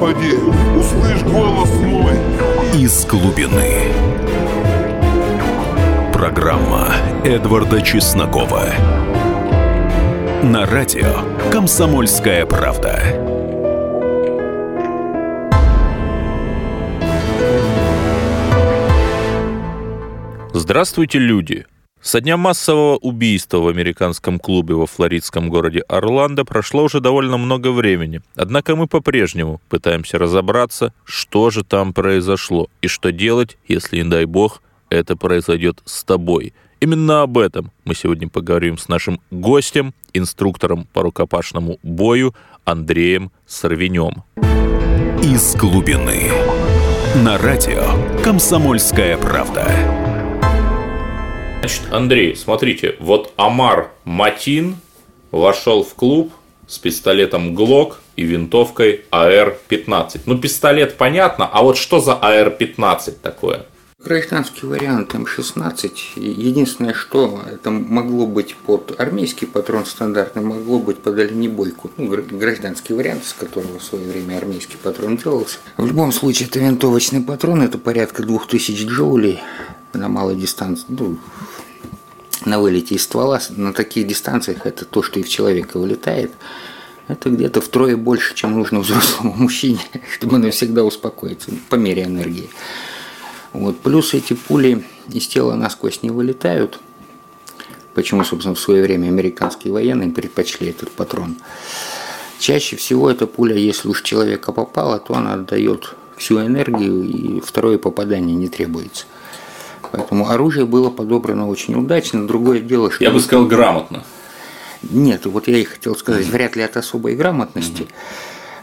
Господи, услышь голос мой. Из глубины. Программа Эдварда Чеснокова. На радио «Комсомольская правда». Здравствуйте, люди! Со дня массового убийства в американском клубе во флоридском городе Орландо прошло уже довольно много времени. Однако мы по-прежнему пытаемся разобраться, что же там произошло и что делать, если, не дай бог, это произойдет с тобой. Именно об этом мы сегодня поговорим с нашим гостем, инструктором по рукопашному бою Андреем Сорвенем. Из глубины. На радио «Комсомольская правда». Значит, Андрей, смотрите, вот Амар Матин вошел в клуб с пистолетом ГЛОК и винтовкой АР-15. Ну, пистолет понятно, а вот что за АР-15 такое? Гражданский вариант М16. Единственное, что это могло быть под армейский патрон стандартный, могло быть под оленебойку. Ну, гражданский вариант, из которого в свое время армейский патрон делался. В любом случае, это винтовочный патрон, это порядка 2000 джоулей на малой дистанции, ну, на вылете из ствола. На таких дистанциях это то, что и в человека вылетает. Это где-то втрое больше, чем нужно взрослому мужчине, чтобы навсегда успокоиться по мере энергии. Вот. Плюс эти пули из тела насквозь не вылетают. Почему, собственно, в свое время американские военные предпочли этот патрон. Чаще всего эта пуля, если уж человека попала, то она отдает всю энергию, и второе попадание не требуется. Поэтому оружие было подобрано очень удачно. Другое дело, что... Я бы сказал, грамотно. Нет, вот я и хотел сказать, вряд ли от особой грамотности.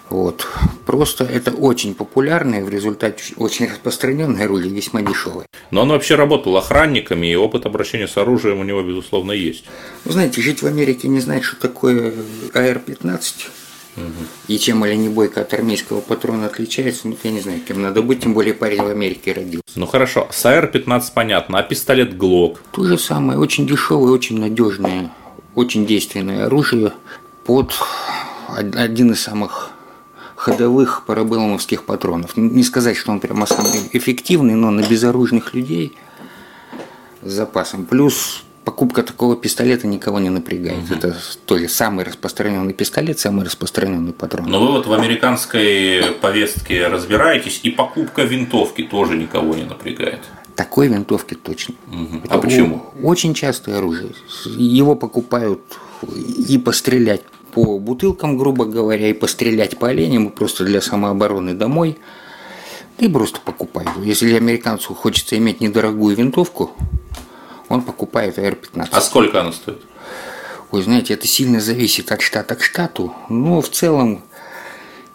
Вот. Просто это очень популярное, в результате очень распространенное оружие, весьма дешевое. Но он вообще работал охранниками, и опыт обращения с оружием у него, безусловно, есть. Вы знаете, жить в Америке не знать, что такое АР-15, и чем оленебойка от армейского патрона отличается, ну, я не знаю, кем надо быть, тем более парень в Америке родился. Ну хорошо, с АР-15 понятно, а пистолет ГЛОК? То же самое, очень дешевое, очень надежное, очень действенное оружие под один из самых ходовых парабеллумовских патронов. Не сказать, что он прямо самый эффективный, но на безоружных людей с запасом. Плюс покупка такого пистолета никого не напрягает. Угу. Это тоже самый распространенный пистолет, самый распространенный патрон. Но вы вот в американской повестке разбираетесь, и покупка винтовки тоже никого не напрягает. Такой винтовки точно. Угу. А почему? Очень частое оружие. Его покупают и пострелять по бутылкам, грубо говоря, и пострелять по оленям, просто для самообороны домой. И просто покупают. Если американцу хочется иметь недорогую винтовку, он покупает AR-15. А сколько она стоит? Ой, знаете, это сильно зависит от штата к штату. Но в целом,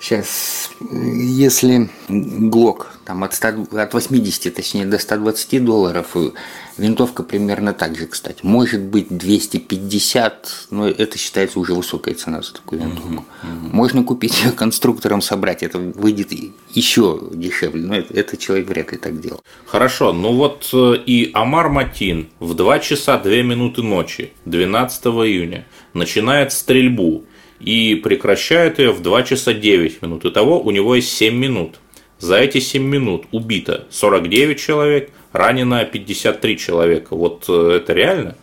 сейчас, если ГЛОК там от, 100, от 80, точнее, до 120 долларов, винтовка примерно так же, кстати. Может быть 250, но это считается уже высокая цена за такую винтовку. Угу, угу. Можно купить ее конструктором, собрать, это выйдет еще дешевле, но это, это человек вряд ли так делал. Хорошо, ну вот э, и Амар Матин в 2 часа 2 минуты ночи 12 июня начинает стрельбу и прекращает ее в 2 часа 9 минут. Итого у него есть 7 минут. За эти 7 минут убито 49 человек, ранено 53 человека. Вот э, это реально?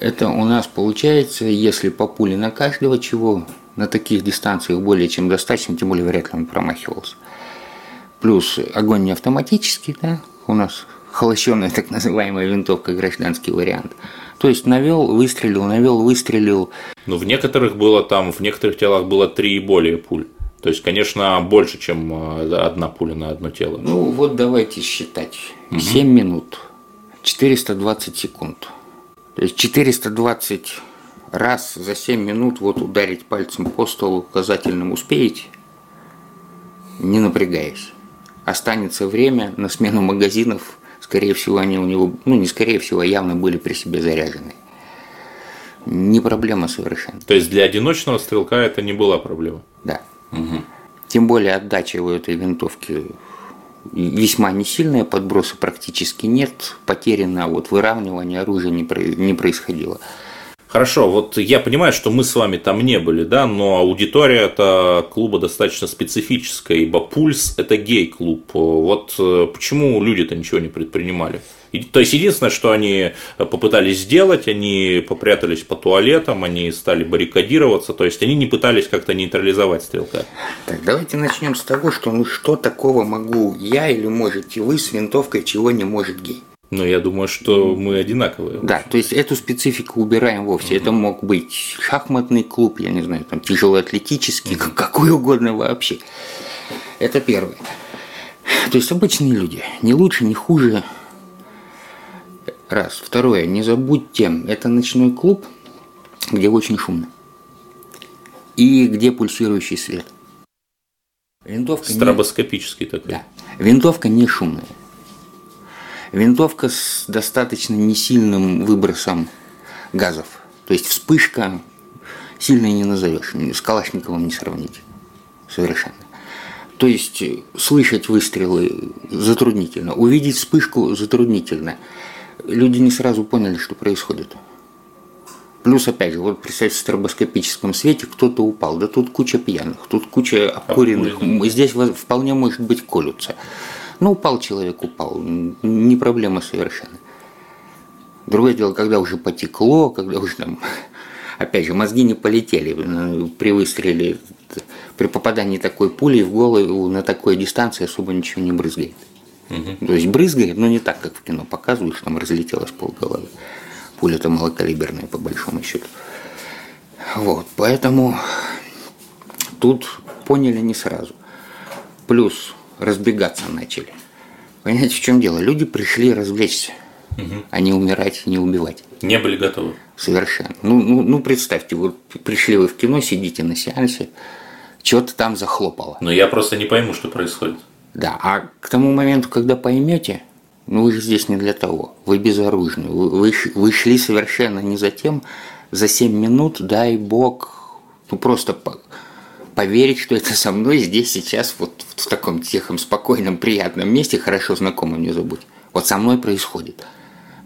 Это у нас получается, если по пуле на каждого чего, на таких дистанциях более чем достаточно, тем более вряд ли он промахивался. Плюс огонь не автоматический, да, у нас холощенная так называемая винтовка, гражданский вариант. То есть навел, выстрелил, навел, выстрелил. Но в некоторых было там, в некоторых телах было три и более пуль. То есть, конечно, больше, чем э, одна пуля на одно тело. Ну, вот давайте считать. Угу. 7 минут, 420 секунд. То есть 420 раз за 7 минут вот ударить пальцем по столу указательным успеете, не напрягаясь. Останется время на смену магазинов, скорее всего, они у него, ну не скорее всего, а явно были при себе заряжены. Не проблема совершенно. То есть для одиночного стрелка это не была проблема? Да. Угу. Тем более отдача у этой винтовки весьма не сильная, подброса практически нет, потеряно, вот выравнивание оружия не, про, не происходило. Хорошо, вот я понимаю, что мы с вами там не были, да, но аудитория это клуба достаточно специфическая, ибо Пульс это гей-клуб. Вот э, почему люди-то ничего не предпринимали? То есть единственное, что они попытались сделать, они попрятались по туалетам, они стали баррикадироваться, то есть они не пытались как-то нейтрализовать стрелка. Так, давайте начнем с того, что ну что такого могу я или можете вы с винтовкой, чего не может гей. Но я думаю, что мы одинаковые. Да, то есть эту специфику убираем вовсе. Это мог быть шахматный клуб, я не знаю, там тяжелоатлетический, mm какой угодно вообще. Это первое. То есть обычные люди, не лучше, не хуже. Раз. Второе, не забудьте, это ночной клуб, где очень шумно. И где пульсирующий свет. Винтовка Стробоскопический не... такой. Да. Винтовка не шумная. Винтовка с достаточно несильным выбросом газов. То есть вспышка сильной не назовешь, с Калашниковым не сравнить. Совершенно. То есть слышать выстрелы затруднительно, увидеть вспышку затруднительно. Люди не сразу поняли, что происходит. Плюс, опять же, вот представьте, в стробоскопическом свете кто-то упал. Да тут куча пьяных, тут куча обкуренных. Обкуренных. Здесь вполне может быть колются. Ну, упал человек, упал. Не проблема совершенно. Другое дело, когда уже потекло, когда уже там, опять же, мозги не полетели при выстреле, при попадании такой пули в голову на такой дистанции особо ничего не брызгает. Угу. То есть брызгает, но не так, как в кино показывают, что там разлетелось полголовы. Пуля-то малокалиберная, по большому счету. Вот, поэтому тут поняли не сразу. Плюс разбегаться начали. Понимаете, в чем дело? Люди пришли развлечься, угу. а не умирать, не убивать. Не были готовы. Совершенно. Ну, ну, ну представьте, вот пришли вы в кино, сидите на сеансе, что-то там захлопало. Но я просто не пойму, что происходит. Да, а к тому моменту, когда поймете, ну вы же здесь не для того, вы безоружны, вы, вы, вы шли совершенно не за тем, за 7 минут, дай бог, ну просто поверить, что это со мной здесь сейчас, вот в таком тихом, спокойном, приятном месте, хорошо знакомым, не забудь. Вот со мной происходит.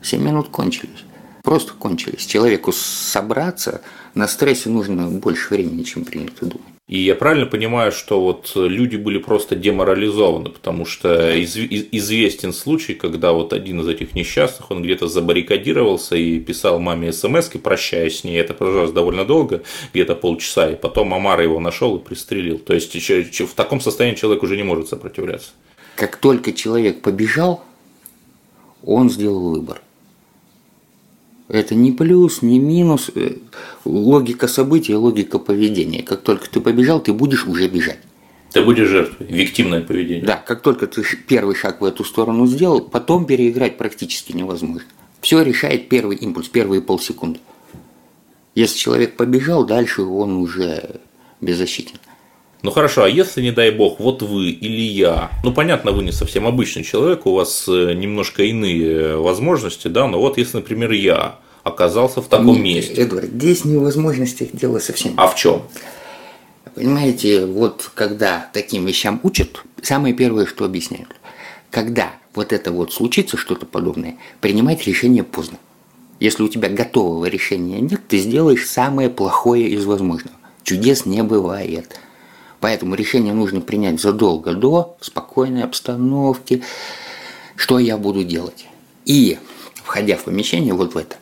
Семь минут кончились. Просто кончились. Человеку собраться на стрессе нужно больше времени, чем принято думать. И я правильно понимаю, что вот люди были просто деморализованы, потому что из, известен случай, когда вот один из этих несчастных, он где-то забаррикадировался и писал маме смс прощаясь с ней, это продолжалось довольно долго, где-то полчаса, и потом Амара его нашел и пристрелил. То есть в таком состоянии человек уже не может сопротивляться. Как только человек побежал, он сделал выбор – это не плюс, не минус. Э, логика события, логика поведения. Как только ты побежал, ты будешь уже бежать. Ты будешь жертвой, виктимное поведение. Да, как только ты первый шаг в эту сторону сделал, потом переиграть практически невозможно. Все решает первый импульс, первые полсекунды. Если человек побежал, дальше он уже беззащитен. Ну хорошо, а если, не дай бог, вот вы или я, ну понятно, вы не совсем обычный человек, у вас э, немножко иные возможности, да, но вот если, например, я оказался в таком Нет, месте. Эдвард, здесь не в возможностях дело совсем. А в чем? Понимаете, вот когда таким вещам учат, самое первое, что объясняют, когда вот это вот случится, что-то подобное, принимать решение поздно. Если у тебя готового решения нет, ты сделаешь самое плохое из возможного. Чудес не бывает. Поэтому решение нужно принять задолго до, в спокойной обстановке, что я буду делать. И, входя в помещение, вот в это,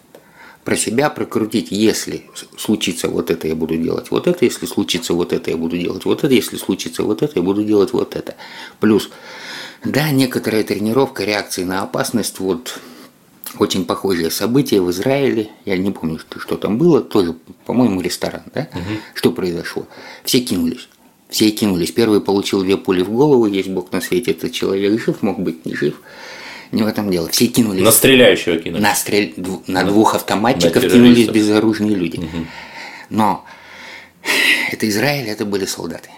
про себя прокрутить, если случится вот это, я буду делать вот это, если случится вот это, я буду делать вот это, если случится вот это, я буду делать вот это. Плюс, да, некоторая тренировка реакции на опасность, вот очень похожее событие в Израиле, я не помню, что, что там было, тоже, по-моему, ресторан, да? Угу. Что произошло? Все кинулись. Все кинулись. Первый получил две пули в голову, есть Бог на свете, этот человек жив, мог быть не жив. Не в этом дело. Все кинулись. На стреляющего кинулись. На, стрель... на двух автоматчиков на кинулись безоружные люди. Угу. Но это Израиль, это были солдаты.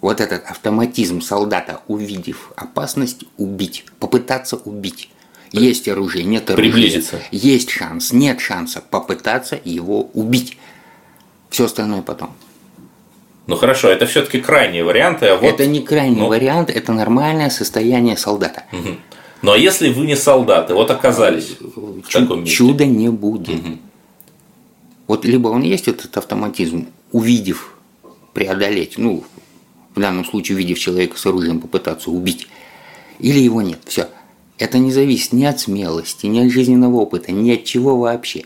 Вот этот автоматизм солдата, увидев опасность, убить, попытаться убить. Есть оружие, нет оружия. Приблизиться. Есть шанс, нет шанса попытаться его убить. Все остальное потом. Ну хорошо, это все-таки крайние варианты. А вот... Это не крайний ну... вариант, это нормальное состояние солдата. Угу. Но если вы не солдаты, вот оказались в таком месте. Чуда не будет. Угу. Вот либо он есть этот автоматизм, увидев, преодолеть, ну, в данном случае увидев человека с оружием, попытаться убить, или его нет. Все. Это не зависит ни от смелости, ни от жизненного опыта, ни от чего вообще.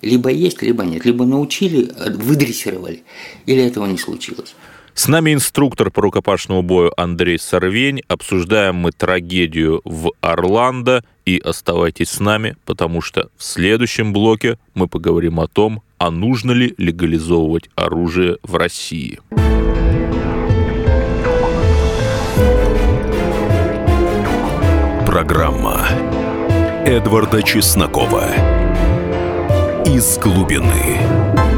Либо есть, либо нет. Либо научили, выдрессировали, или этого не случилось. С нами инструктор по рукопашному бою Андрей Сорвень. Обсуждаем мы трагедию в Орландо. И оставайтесь с нами, потому что в следующем блоке мы поговорим о том, а нужно ли легализовывать оружие в России. Программа Эдварда Чеснокова «Из глубины».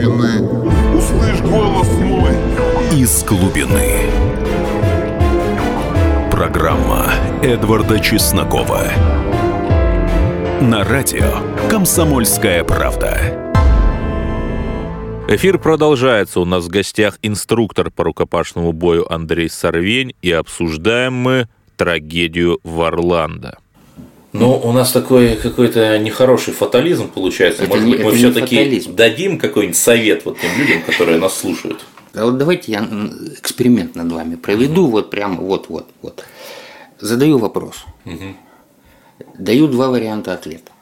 Глубины услышь голос мой. «Из глубины». Программа Эдварда Чеснокова. На радио «Комсомольская правда». Эфир продолжается. У нас в гостях инструктор по рукопашному бою Андрей Сорвень. И обсуждаем мы трагедию в Орландо. Ну, у нас такой какой-то нехороший фатализм получается. Это Может не- быть, мы все-таки дадим какой-нибудь совет вот тем людям, которые нас слушают. А вот давайте я эксперимент над вами проведу, вот прямо вот-вот. вот. Задаю вопрос. Даю два варианта ответа.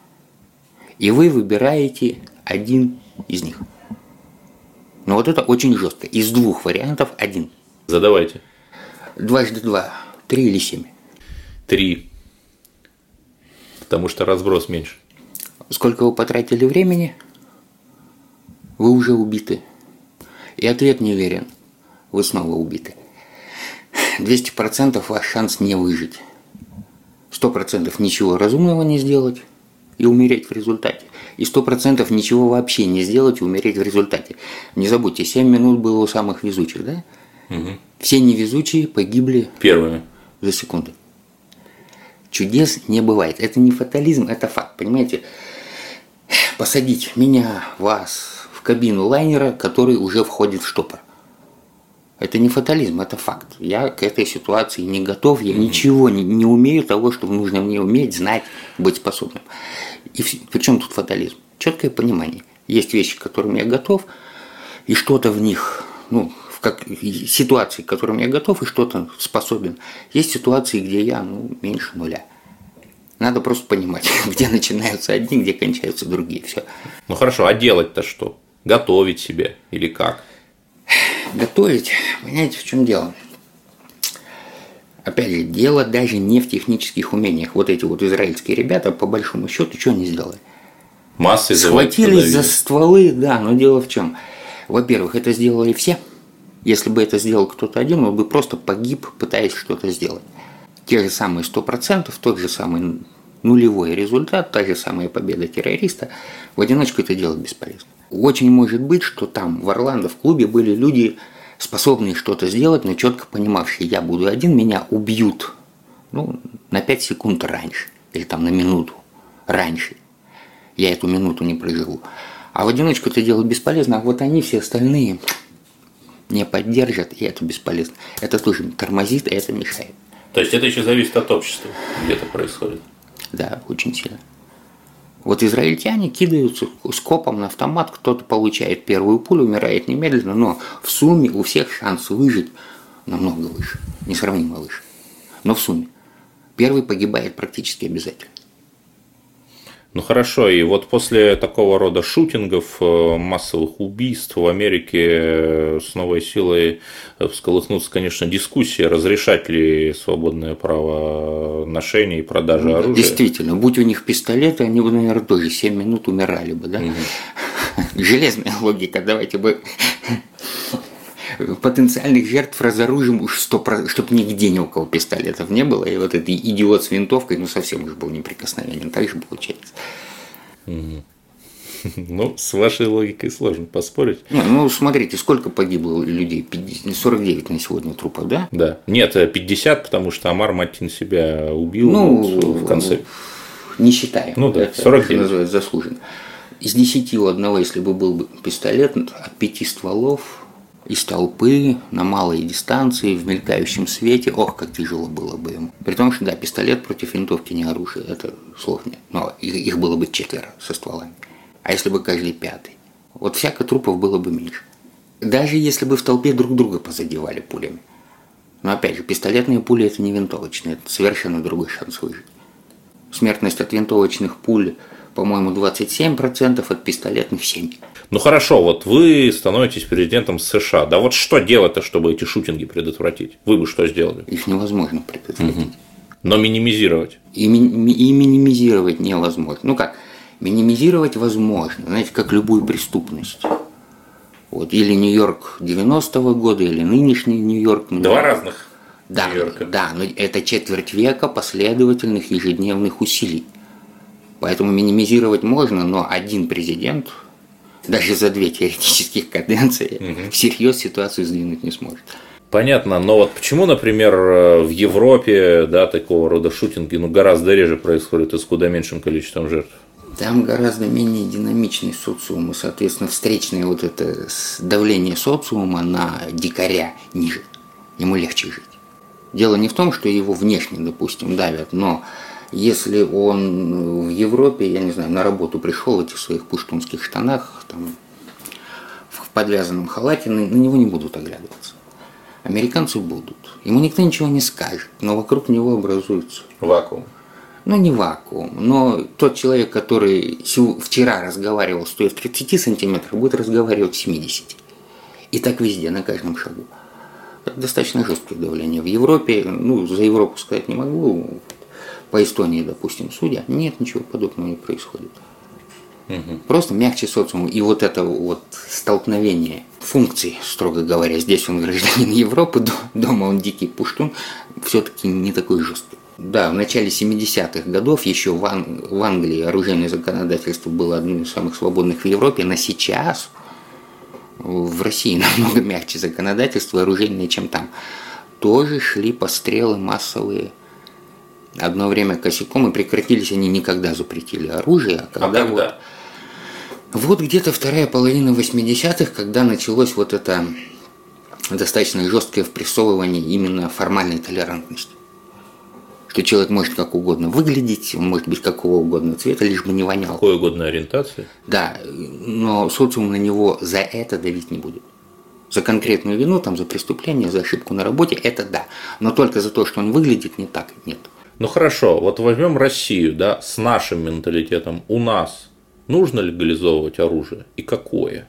И вы выбираете один из них. Но вот это очень жестко. Из двух вариантов один. Задавайте. Дважды два. Три или семь. Три. Потому что разброс меньше. Сколько вы потратили времени? Вы уже убиты. И ответ не верен. Вы снова убиты. 200% ваш шанс не выжить. 100% ничего разумного не сделать и умереть в результате. И 100% ничего вообще не сделать и умереть в результате. Не забудьте, 7 минут было у самых везучих, да? Все невезучие погибли Первыми. за секунду. Чудес не бывает. Это не фатализм, это факт. Понимаете, посадить меня, вас в кабину лайнера, который уже входит в штопор. Это не фатализм, это факт. Я к этой ситуации не готов, я ничего не, не умею того, что нужно мне уметь, знать, быть способным. И вс- при чем тут фатализм? Четкое понимание. Есть вещи, к которым я готов, и что-то в них, ну, в как, ситуации, к которым я готов, и что-то способен. Есть ситуации, где я, ну, меньше нуля. Надо просто понимать, где начинаются одни, где кончаются другие. Все. Ну хорошо, а делать-то что? Готовить себе или как? Готовить, понимаете, в чем дело? Опять же, дело даже не в технических умениях. Вот эти вот израильские ребята, по большому счету, что они сделали? Массы Схватились за стволы, да, но дело в чем? Во-первых, это сделали все. Если бы это сделал кто-то один, он бы просто погиб, пытаясь что-то сделать. Те же самые 100%, тот же самый нулевой результат, та же самая победа террориста, в одиночку это делать бесполезно. Очень может быть, что там, в Орландо, в клубе были люди, способные что-то сделать, но четко понимавшие, я буду один, меня убьют ну, на 5 секунд раньше, или там на минуту раньше я эту минуту не проживу. А в одиночку это делать бесполезно, а вот они все остальные не поддержат, и это бесполезно. Это тоже тормозит, и это мешает. То есть это еще зависит от общества, где это происходит. Да, очень сильно. Вот израильтяне кидаются скопом на автомат, кто-то получает первую пулю, умирает немедленно, но в сумме у всех шанс выжить намного выше, несравнимо выше. Но в сумме. Первый погибает практически обязательно. Ну хорошо, и вот после такого рода шутингов, э, массовых убийств в Америке э, с новой силой всколыхнутся, конечно, дискуссии, разрешать ли свободное право ношения и продажи оружия. Действительно, будь у них пистолеты, они бы, наверное, тоже 7 минут умирали бы, да? Железная логика, давайте бы потенциальных жертв разоружим уж сто чтобы нигде ни у кого пистолетов не было, и вот этот идиот с винтовкой, ну, совсем уж был неприкосновенен, так же получается. Ну, с вашей логикой сложно поспорить. Не, ну, смотрите, сколько погибло людей? 50, 49 на сегодня трупов, да? Да. Нет, 50, потому что Амар Матин себя убил ну, в конце. Не считаем. Ну да, 49. Это называется заслуженно. Из 10 у одного, если бы был бы пистолет, от пяти стволов из толпы, на малой дистанции, в мелькающем свете, ох, как тяжело было бы ему. При том, что, да, пистолет против винтовки не оружие, это слов нет. Но их было бы четверо со стволами. А если бы каждый пятый? Вот всяко трупов было бы меньше. Даже если бы в толпе друг друга позадевали пулями. Но опять же, пистолетные пули это не винтовочные, это совершенно другой шанс выжить. Смертность от винтовочных пуль по-моему, 27%, от пистолетных 7%. Ну хорошо, вот вы становитесь президентом США. Да вот что делать-то, чтобы эти шутинги предотвратить? Вы бы что сделали? Их невозможно предотвратить. Угу. Но минимизировать? И, ми- и минимизировать невозможно. Ну как, минимизировать возможно, знаете, как любую преступность. Вот, или Нью-Йорк 90-го года, или нынешний Нью-Йорк. Два разных да, Нью-Йорка. Да, но это четверть века последовательных ежедневных усилий. Поэтому минимизировать можно, но один президент даже за две теоретических каденции угу. всерьез ситуацию сдвинуть не сможет. Понятно, но вот почему, например, в Европе да, такого рода шутинги ну, гораздо реже происходят и с куда меньшим количеством жертв? Там гораздо менее динамичный социум, и, соответственно, встречное вот это давление социума на дикаря ниже. Ему легче жить. Дело не в том, что его внешне, допустим, давят, но если он в Европе, я не знаю, на работу пришел в этих своих пуштунских штанах, там, в подвязанном халате, на, него не будут оглядываться. Американцы будут. Ему никто ничего не скажет, но вокруг него образуется вакуум. Ну, не вакуум, но тот человек, который вчера разговаривал, стоя в 30 сантиметрах, будет разговаривать в 70. И так везде, на каждом шагу. Это достаточно жесткое давление. В Европе, ну, за Европу сказать не могу, по Эстонии, допустим, судя, нет, ничего подобного не происходит. Угу. Просто мягче социум. И вот это вот столкновение функций, строго говоря, здесь он гражданин Европы, дома он дикий пуштун, все-таки не такой жесткий. Да, в начале 70-х годов еще в, Ан- в Англии оружейное законодательство было одним из самых свободных в Европе, но сейчас в России намного мягче законодательство оружейное, чем там. Тоже шли пострелы массовые одно время косяком, и прекратились они никогда запретили оружие. А когда, а когда? Вот, вот где-то вторая половина 80-х, когда началось вот это достаточно жесткое впрессовывание именно формальной толерантности. Что человек может как угодно выглядеть, он может быть какого угодно цвета, лишь бы не вонял. Какой угодно ориентации. Да, но социум на него за это давить не будет. За конкретную вину, там, за преступление, за ошибку на работе, это да. Но только за то, что он выглядит не так, нет. Ну хорошо, вот возьмем Россию, да, с нашим менталитетом. У нас нужно легализовывать оружие и какое?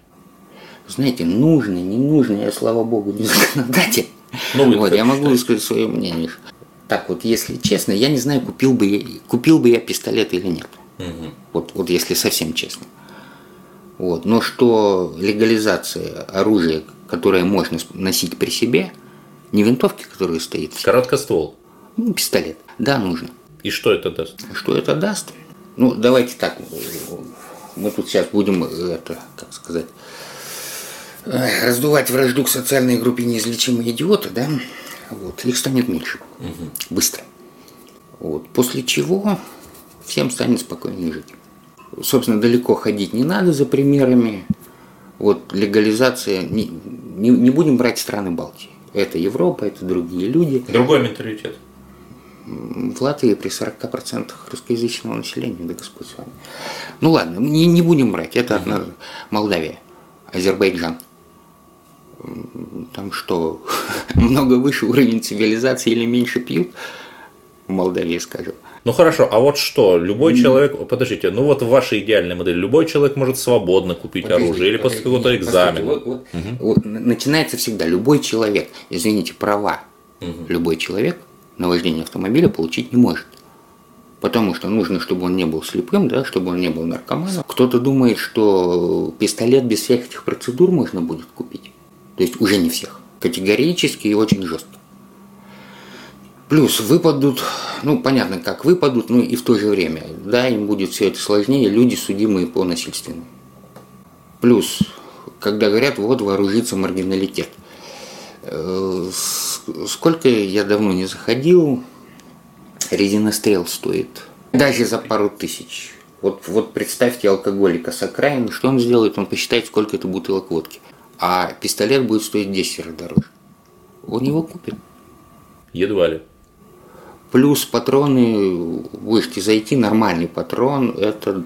Знаете, нужно, не нужно, я, слава богу, не законодатель. Ну, вот, я могу высказать свое мнение. Так вот, если честно, я не знаю, купил бы я, купил бы я пистолет или нет. Угу. Вот, вот если совсем честно. Вот. Но что легализация оружия, которое можно носить при себе, не винтовки, которые стоит. Короткоствол. Ну, пистолет. Да, нужно. И что это даст? Что это даст? Ну, давайте так. Мы тут сейчас будем, это, как сказать, раздувать вражду к социальной группе неизлечимые идиоты, да? Вот. Их станет меньше. Угу. Быстро. Вот. После чего всем станет спокойнее жить. Собственно, далеко ходить не надо за примерами. Вот легализация, не, не, не будем брать страны Балтии. Это Европа, это другие люди. Другой менталитет в Латвии при 40% русскоязычного населения, да Господь с вами. Ну ладно, не, не будем брать, это одна Молдавия, Азербайджан. Там что, много выше уровень цивилизации или меньше пьют? в Молдавии скажем. Ну хорошо, а вот что, любой человек, подождите, ну вот в вашей идеальной модели, любой человек может свободно купить Подождите, оружие или после какого-то экзамена. вот- вот- вот начинается всегда любой человек, извините, права любой человек на вождение автомобиля получить не может. Потому что нужно, чтобы он не был слепым, да, чтобы он не был наркоманом. Кто-то думает, что пистолет без всех этих процедур можно будет купить. То есть уже не всех. Категорически и очень жестко. Плюс выпадут, ну понятно, как выпадут, но и в то же время, да, им будет все это сложнее, люди судимые по насильственному. Плюс, когда говорят, вот вооружится маргиналитет. Э, Сколько я давно не заходил, резинострел стоит даже за пару тысяч. Вот, вот представьте алкоголика с окраины, что он сделает? Он посчитает, сколько это бутылок водки. А пистолет будет стоить в 10 раз дороже. Он его купит. Едва ли. Плюс патроны, будете зайти, нормальный патрон, это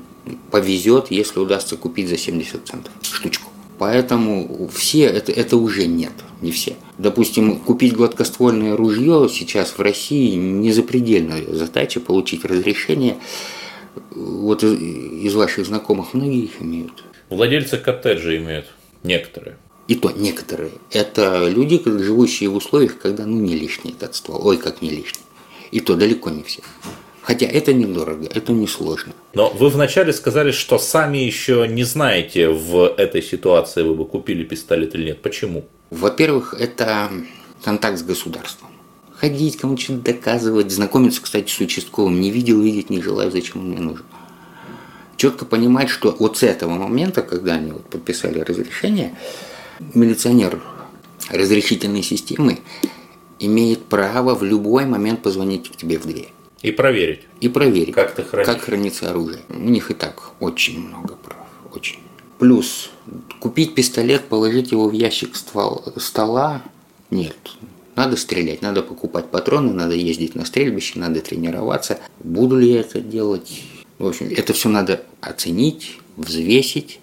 повезет, если удастся купить за 70 центов штучку. Поэтому все, это, это уже нет, не все. Допустим, купить гладкоствольное ружье сейчас в России не запредельная задача, получить разрешение. Вот из, из ваших знакомых многие их имеют. Владельцы коттеджа имеют некоторые. И то некоторые. Это люди, живущие в условиях, когда ну не лишний этот ствол. Ой, как не лишний. И то далеко не все. Хотя это недорого, это несложно. Но вы вначале сказали, что сами еще не знаете в этой ситуации, вы бы купили пистолет или нет. Почему? Во-первых, это контакт с государством. Ходить, кому-то что-то доказывать, знакомиться, кстати, с участковым. Не видел, видеть не желаю, зачем он мне нужен. Четко понимать, что вот с этого момента, когда они вот подписали разрешение, милиционер разрешительной системы имеет право в любой момент позвонить к тебе в дверь И проверить. и проверить, Как ты хранишь. как хранится оружие. У них и так очень много прав, очень. Плюс купить пистолет, положить его в ящик ствол, стола – нет. Надо стрелять, надо покупать патроны, надо ездить на стрельбище, надо тренироваться. Буду ли я это делать? В общем, это все надо оценить, взвесить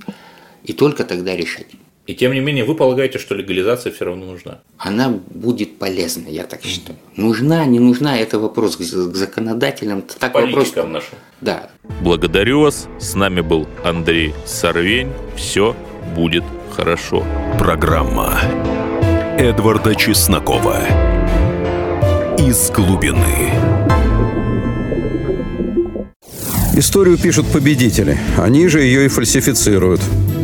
и только тогда решать. И тем не менее, вы полагаете, что легализация все равно нужна? Она будет полезна, я так считаю. Нужна, не нужна – это вопрос к законодателям. Так вопрос, Политикам нашим. да, Благодарю вас. С нами был Андрей Сорвень. Все будет хорошо. Программа Эдварда Чеснокова «Из глубины». Историю пишут победители. Они же ее и фальсифицируют.